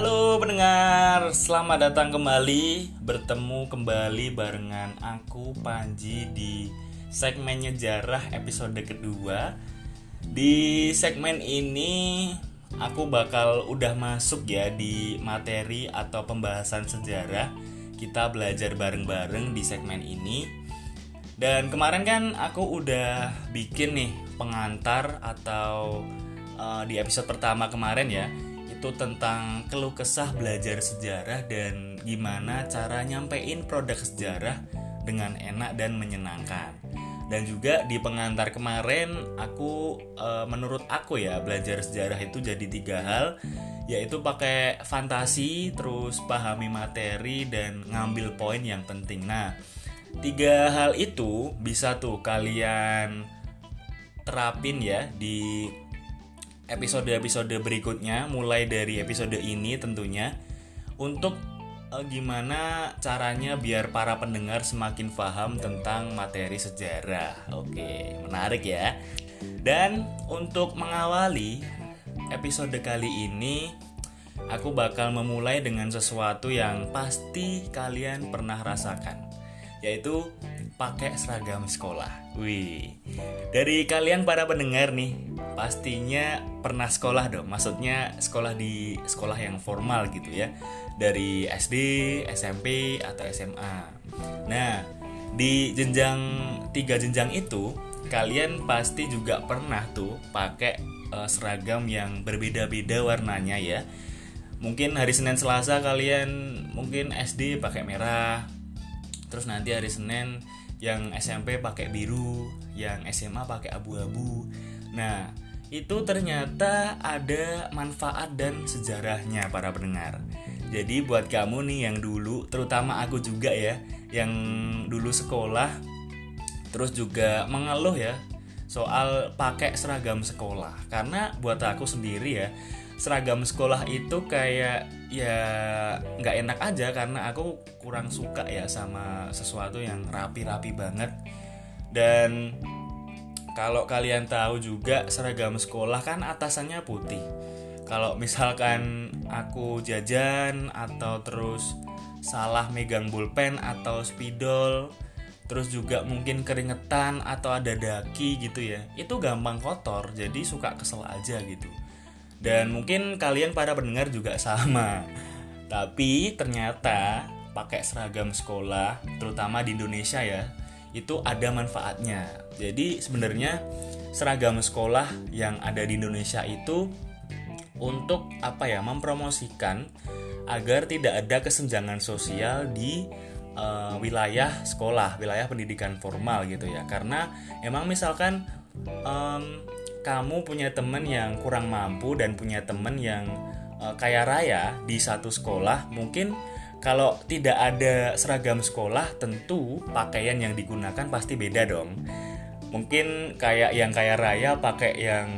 Halo pendengar, selamat datang kembali Bertemu kembali barengan aku Panji di segmennya Jarah episode kedua. Di segmen ini aku bakal udah masuk ya di materi atau pembahasan sejarah. Kita belajar bareng-bareng di segmen ini. Dan kemarin kan aku udah bikin nih pengantar atau uh, di episode pertama kemarin ya itu tentang keluh kesah belajar sejarah dan gimana cara nyampein produk sejarah dengan enak dan menyenangkan. Dan juga di pengantar kemarin aku e, menurut aku ya belajar sejarah itu jadi tiga hal yaitu pakai fantasi, terus pahami materi dan ngambil poin yang penting. Nah, tiga hal itu bisa tuh kalian terapin ya di episode-episode berikutnya mulai dari episode ini tentunya untuk uh, gimana caranya biar para pendengar semakin paham tentang materi sejarah. Oke, menarik ya. Dan untuk mengawali episode kali ini aku bakal memulai dengan sesuatu yang pasti kalian pernah rasakan, yaitu pakai seragam sekolah. Wih, dari kalian para pendengar nih, pastinya pernah sekolah dong. Maksudnya sekolah di sekolah yang formal gitu ya, dari SD, SMP atau SMA. Nah, di jenjang tiga jenjang itu, kalian pasti juga pernah tuh pakai uh, seragam yang berbeda-beda warnanya ya. Mungkin hari Senin Selasa kalian mungkin SD pakai merah, terus nanti hari Senin yang SMP pakai biru, yang SMA pakai abu-abu. Nah, itu ternyata ada manfaat dan sejarahnya para pendengar. Jadi buat kamu nih yang dulu, terutama aku juga ya, yang dulu sekolah terus juga mengeluh ya soal pakai seragam sekolah. Karena buat aku sendiri ya, seragam sekolah itu kayak ya nggak enak aja karena aku kurang suka ya sama sesuatu yang rapi-rapi banget. Dan kalau kalian tahu juga seragam sekolah kan atasannya putih. Kalau misalkan aku jajan atau terus salah megang pulpen atau spidol terus juga mungkin keringetan atau ada daki gitu ya itu gampang kotor. Jadi suka kesel aja gitu dan mungkin kalian para pendengar juga sama. Tapi ternyata pakai seragam sekolah, terutama di Indonesia ya, itu ada manfaatnya. Jadi sebenarnya seragam sekolah yang ada di Indonesia itu untuk apa ya mempromosikan agar tidak ada kesenjangan sosial di uh, wilayah sekolah, wilayah pendidikan formal gitu ya. Karena emang misalkan um, kamu punya temen yang kurang mampu dan punya temen yang uh, kaya raya di satu sekolah, mungkin kalau tidak ada seragam sekolah, tentu pakaian yang digunakan pasti beda dong. Mungkin kayak yang kaya raya pakai yang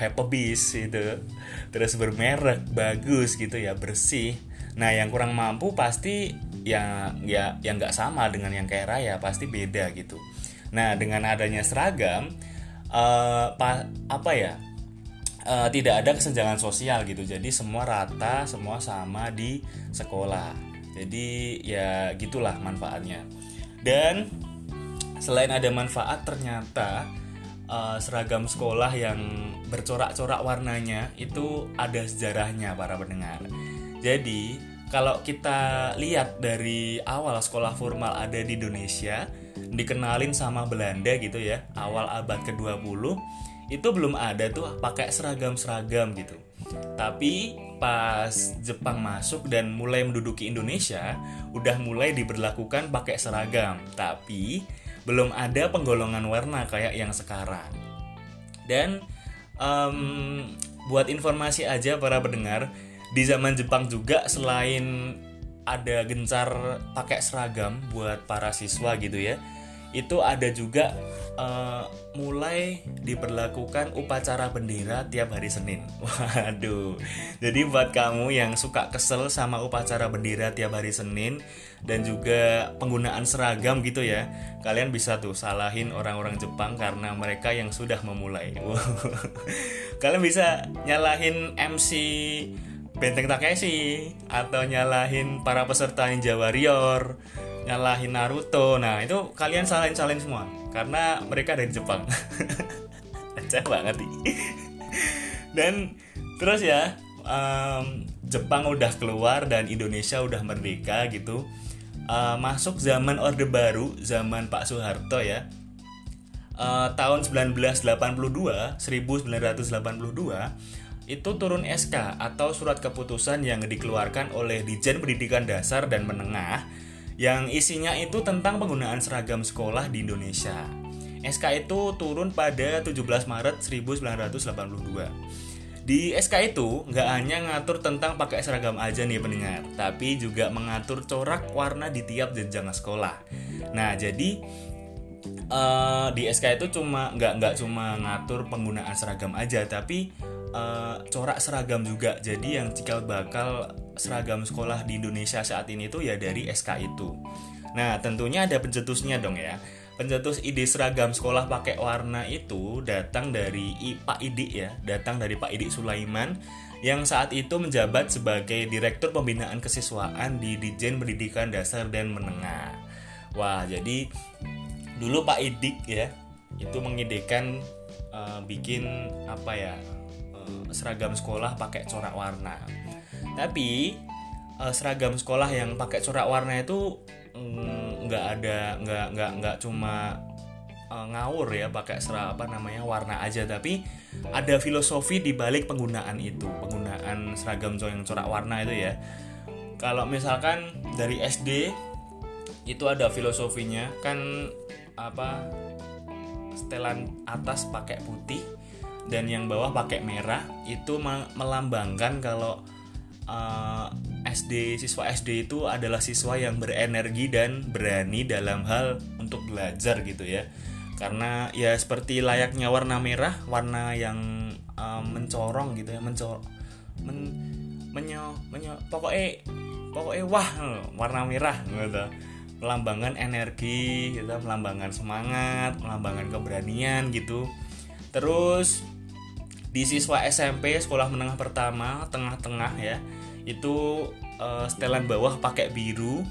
Happy Beast itu, terus bermerek, bagus gitu ya, bersih. Nah, yang kurang mampu pasti yang ya yang nggak sama dengan yang kaya raya, pasti beda gitu. Nah, dengan adanya seragam, uh, pa, apa ya uh, tidak ada kesenjangan sosial gitu. Jadi semua rata semua sama di sekolah. Jadi ya gitulah manfaatnya. Dan selain ada manfaat ternyata uh, seragam sekolah yang bercorak-corak warnanya itu ada sejarahnya para pendengar. Jadi kalau kita lihat dari awal sekolah formal ada di Indonesia dikenalin sama Belanda gitu ya awal abad ke-20 itu belum ada tuh pakai seragam-seragam gitu. Tapi pas Jepang masuk dan mulai menduduki Indonesia udah mulai diberlakukan pakai seragam. Tapi belum ada penggolongan warna kayak yang sekarang. Dan um, buat informasi aja para pendengar di zaman Jepang juga selain ada gencar pakai seragam buat para siswa gitu ya itu ada juga uh, mulai diperlakukan upacara bendera tiap hari Senin. Waduh. Jadi buat kamu yang suka kesel sama upacara bendera tiap hari Senin dan juga penggunaan seragam gitu ya, kalian bisa tuh salahin orang-orang Jepang karena mereka yang sudah memulai. kalian bisa nyalahin MC Benteng Takeshi atau nyalahin para peserta Ninja Warrior, nyalahin Naruto. Nah, itu kalian salahin-salahin semua karena mereka dari Jepang. Acah banget nih. Dan terus ya, um, Jepang udah keluar dan Indonesia udah merdeka gitu. Uh, masuk zaman Orde Baru, zaman Pak Soeharto ya. Uh, tahun 1982, 1982 itu turun SK atau surat keputusan yang dikeluarkan oleh Dijen Pendidikan Dasar dan Menengah yang isinya itu tentang penggunaan seragam sekolah di Indonesia. SK itu turun pada 17 Maret 1982. Di SK itu nggak hanya ngatur tentang pakai seragam aja nih pendengar, tapi juga mengatur corak warna di tiap jenjang sekolah. Nah jadi uh, di SK itu cuma nggak nggak cuma ngatur penggunaan seragam aja, tapi uh, corak seragam juga. Jadi yang cikal bakal seragam sekolah di Indonesia saat ini itu ya dari SK itu. Nah, tentunya ada pencetusnya dong ya. Pencetus ide seragam sekolah pakai warna itu datang dari I, Pak Idik ya, datang dari Pak Idik Sulaiman yang saat itu menjabat sebagai Direktur Pembinaan Kesiswaan di Dijen Pendidikan Dasar dan Menengah. Wah, jadi dulu Pak Idik ya itu mengidekan uh, bikin apa ya seragam sekolah pakai corak warna. Tapi uh, seragam sekolah yang pakai corak warna itu mm, nggak mm, ada nggak nggak nggak cuma uh, ngawur ya pakai serah apa namanya warna aja. Tapi ada filosofi di balik penggunaan itu penggunaan seragam yang corak warna itu ya. Kalau misalkan dari SD itu ada filosofinya. Kan apa setelan atas pakai putih dan yang bawah pakai merah itu melambangkan kalau uh, eh, SD siswa SD itu adalah siswa yang berenergi dan berani dalam hal untuk belajar gitu ya. Karena ya seperti layaknya warna merah warna yang uh, mencorong gitu ya mencor men, menyo menyo pokoknya pokoknya wah warna merah gitu. Melambangkan energi gitu melambangkan semangat melambangkan keberanian gitu terus di siswa SMP sekolah menengah pertama tengah-tengah ya itu uh, setelan bawah pakai biru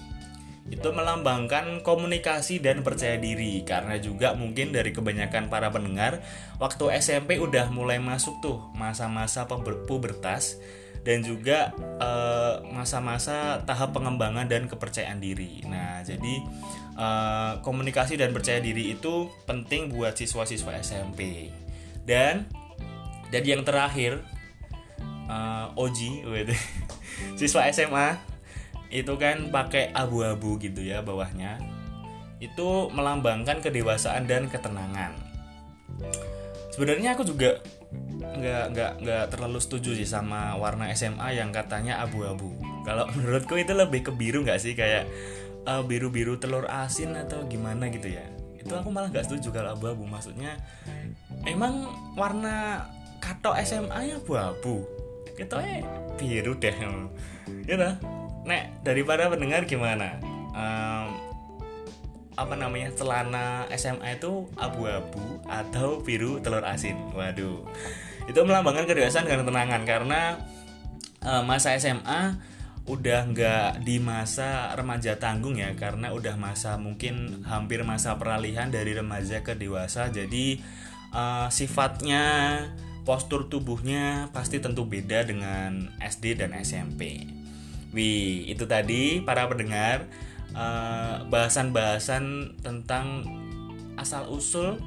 itu melambangkan komunikasi dan percaya diri karena juga mungkin dari kebanyakan para pendengar waktu SMP udah mulai masuk tuh masa-masa pubertas dan juga eh, masa-masa tahap pengembangan dan kepercayaan diri. Nah, jadi uh, komunikasi dan percaya diri itu penting buat siswa-siswa SMP. Dan dan yang terakhir uh, Oji siswa SMA itu kan pakai abu-abu gitu ya bawahnya. Itu melambangkan kedewasaan dan ketenangan. Sebenarnya aku juga nggak nggak nggak terlalu setuju sih sama warna SMA yang katanya abu-abu. Kalau menurutku itu lebih ke biru nggak sih? Kayak uh, biru-biru telur asin atau gimana gitu ya. Itu aku malah nggak setuju kalau abu-abu. Maksudnya emang warna katok SMA nya abu-abu? Kita biru deh. Gitu. Nek daripada pendengar gimana? Um, apa namanya celana SMA itu abu-abu atau biru telur asin? Waduh. Itu melambangkan kedewasaan dan ketenangan karena uh, masa SMA udah nggak di masa remaja tanggung ya karena udah masa mungkin hampir masa peralihan dari remaja ke dewasa. Jadi uh, sifatnya postur tubuhnya pasti tentu beda dengan SD dan SMP. Wih, itu tadi para pendengar eh, bahasan-bahasan uh, tentang asal usul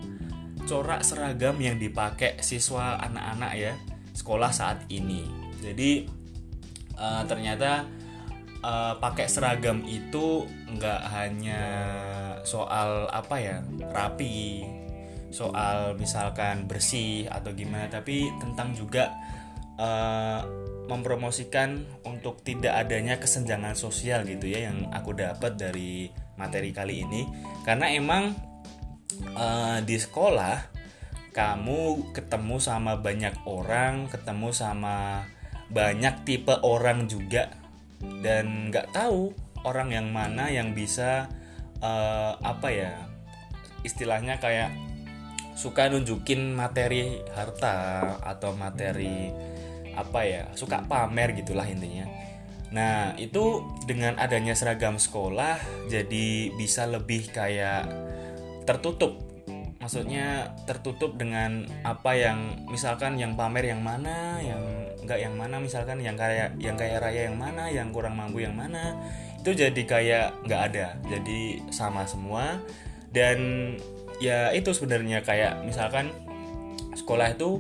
corak seragam yang dipakai siswa anak-anak ya sekolah saat ini. Jadi uh, ternyata uh, pakai seragam itu nggak hanya soal apa ya rapi soal misalkan bersih atau gimana tapi tentang juga uh, mempromosikan untuk tidak adanya kesenjangan sosial gitu ya yang aku dapat dari materi kali ini. Karena emang uh, di sekolah kamu ketemu sama banyak orang ketemu sama banyak tipe orang juga dan nggak tahu orang yang mana yang bisa uh, apa ya istilahnya kayak suka nunjukin materi harta atau materi apa ya suka pamer gitulah intinya. Nah itu dengan adanya seragam sekolah jadi bisa lebih kayak tertutup. Maksudnya tertutup dengan apa yang misalkan yang pamer yang mana yang enggak yang mana misalkan yang kaya yang kaya raya yang mana yang kurang mampu yang mana itu jadi kayak nggak ada. Jadi sama semua. Dan ya itu sebenarnya kayak misalkan sekolah itu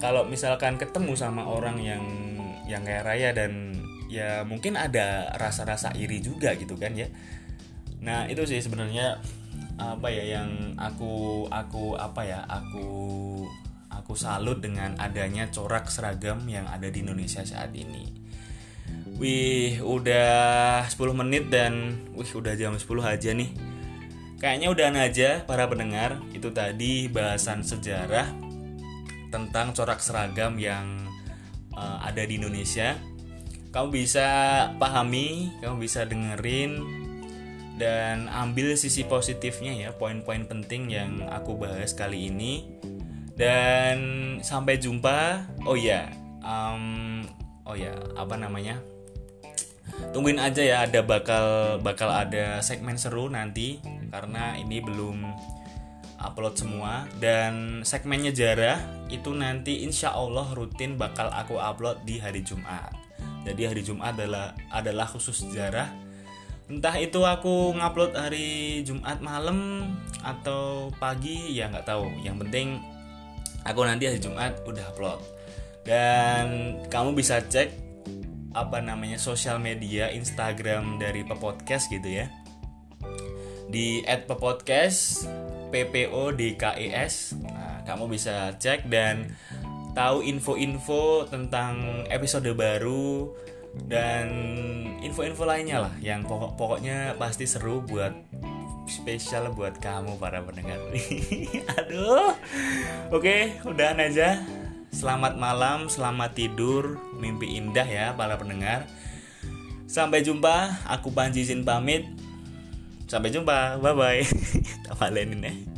kalau misalkan ketemu sama orang yang yang kaya raya dan ya mungkin ada rasa-rasa iri juga gitu kan ya nah itu sih sebenarnya apa ya yang aku aku apa ya aku aku salut dengan adanya corak seragam yang ada di Indonesia saat ini. Wih, udah 10 menit dan wih udah jam 10 aja nih. Kayaknya udah aja para pendengar, itu tadi bahasan sejarah tentang corak seragam yang uh, ada di Indonesia. Kamu bisa pahami, kamu bisa dengerin dan ambil sisi positifnya ya poin-poin penting yang aku bahas kali ini. Dan sampai jumpa. Oh ya um, oh ya apa namanya? Tungguin aja ya ada bakal bakal ada segmen seru nanti karena ini belum upload semua. Dan segmennya jarah itu nanti insya Allah rutin bakal aku upload di hari Jumat. Jadi hari Jumat adalah adalah khusus sejarah entah itu aku ngupload hari Jumat malam atau pagi ya nggak tahu. Yang penting aku nanti hari Jumat udah upload. Dan kamu bisa cek apa namanya sosial media Instagram dari Pepodcast gitu ya di @pepodcast p p o d k e s. Nah, kamu bisa cek dan tahu info-info tentang episode baru dan info-info lainnya lah yang pokok pokoknya pasti seru buat spesial buat kamu para pendengar. Aduh. Oke udahan aja. Selamat malam selamat tidur. Mimpi indah ya para pendengar. Sampai jumpa. Aku Panji Zin pamit sampai jumpa. Bye bye tak ya